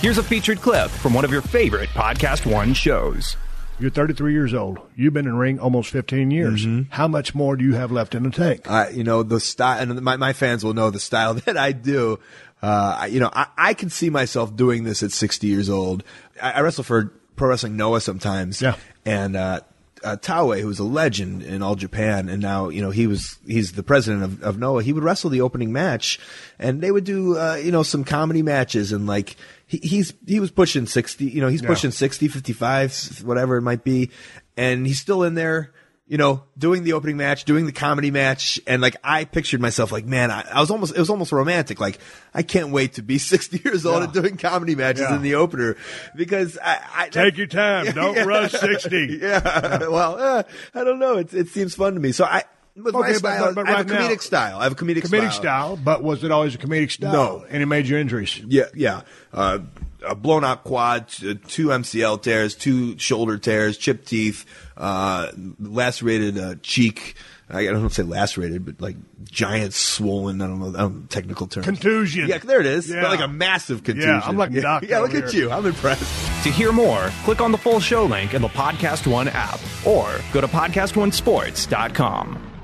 Here's a featured clip from one of your favorite Podcast One shows. You're 33 years old. You've been in ring almost 15 years. Mm-hmm. How much more do you have left in the tank? Uh, you know, the style, and my, my fans will know the style that I do. Uh, you know, I, I can see myself doing this at 60 years old. I, I wrestle for Pro Wrestling Noah sometimes. Yeah. And, uh, uh, Taue, who's a legend in all Japan, and now you know he was he's the president of, of Noah. He would wrestle the opening match, and they would do uh, you know some comedy matches, and like he, he's he was pushing sixty, you know he's Yeah. pushing 60, 55, whatever it might be, and he's still in there, you know, doing the opening match, doing the comedy match, and like I pictured myself like, man, I, I was almost it was almost romantic. Like I can't wait to be sixty years old Yeah. and doing comedy matches Yeah. in the opener because I, I Take your time. Don't Yeah. rush 60. yeah. Well, uh, I don't know. It, it seems fun to me. So I, with Okay, but- style, but- but I have a right now- comedic style. I have a comedic, Comedic style, but was it always a comedic style? No. Any major injuries? Yeah, yeah. Uh, a blown out quad, two MCL tears, two shoulder tears, chipped teeth, uh, lacerated uh, cheek. I don't know if say lacerated, but like giant swollen. I don't know. I don't know technical term. Contusion. Yeah, there it is. Yeah. But like a massive contusion. Yeah, I'm like a yeah, doctor Yeah, look over at you. I'm impressed. To hear more, click on the full show link in the Podcast One app or go to PodcastOneSports.com.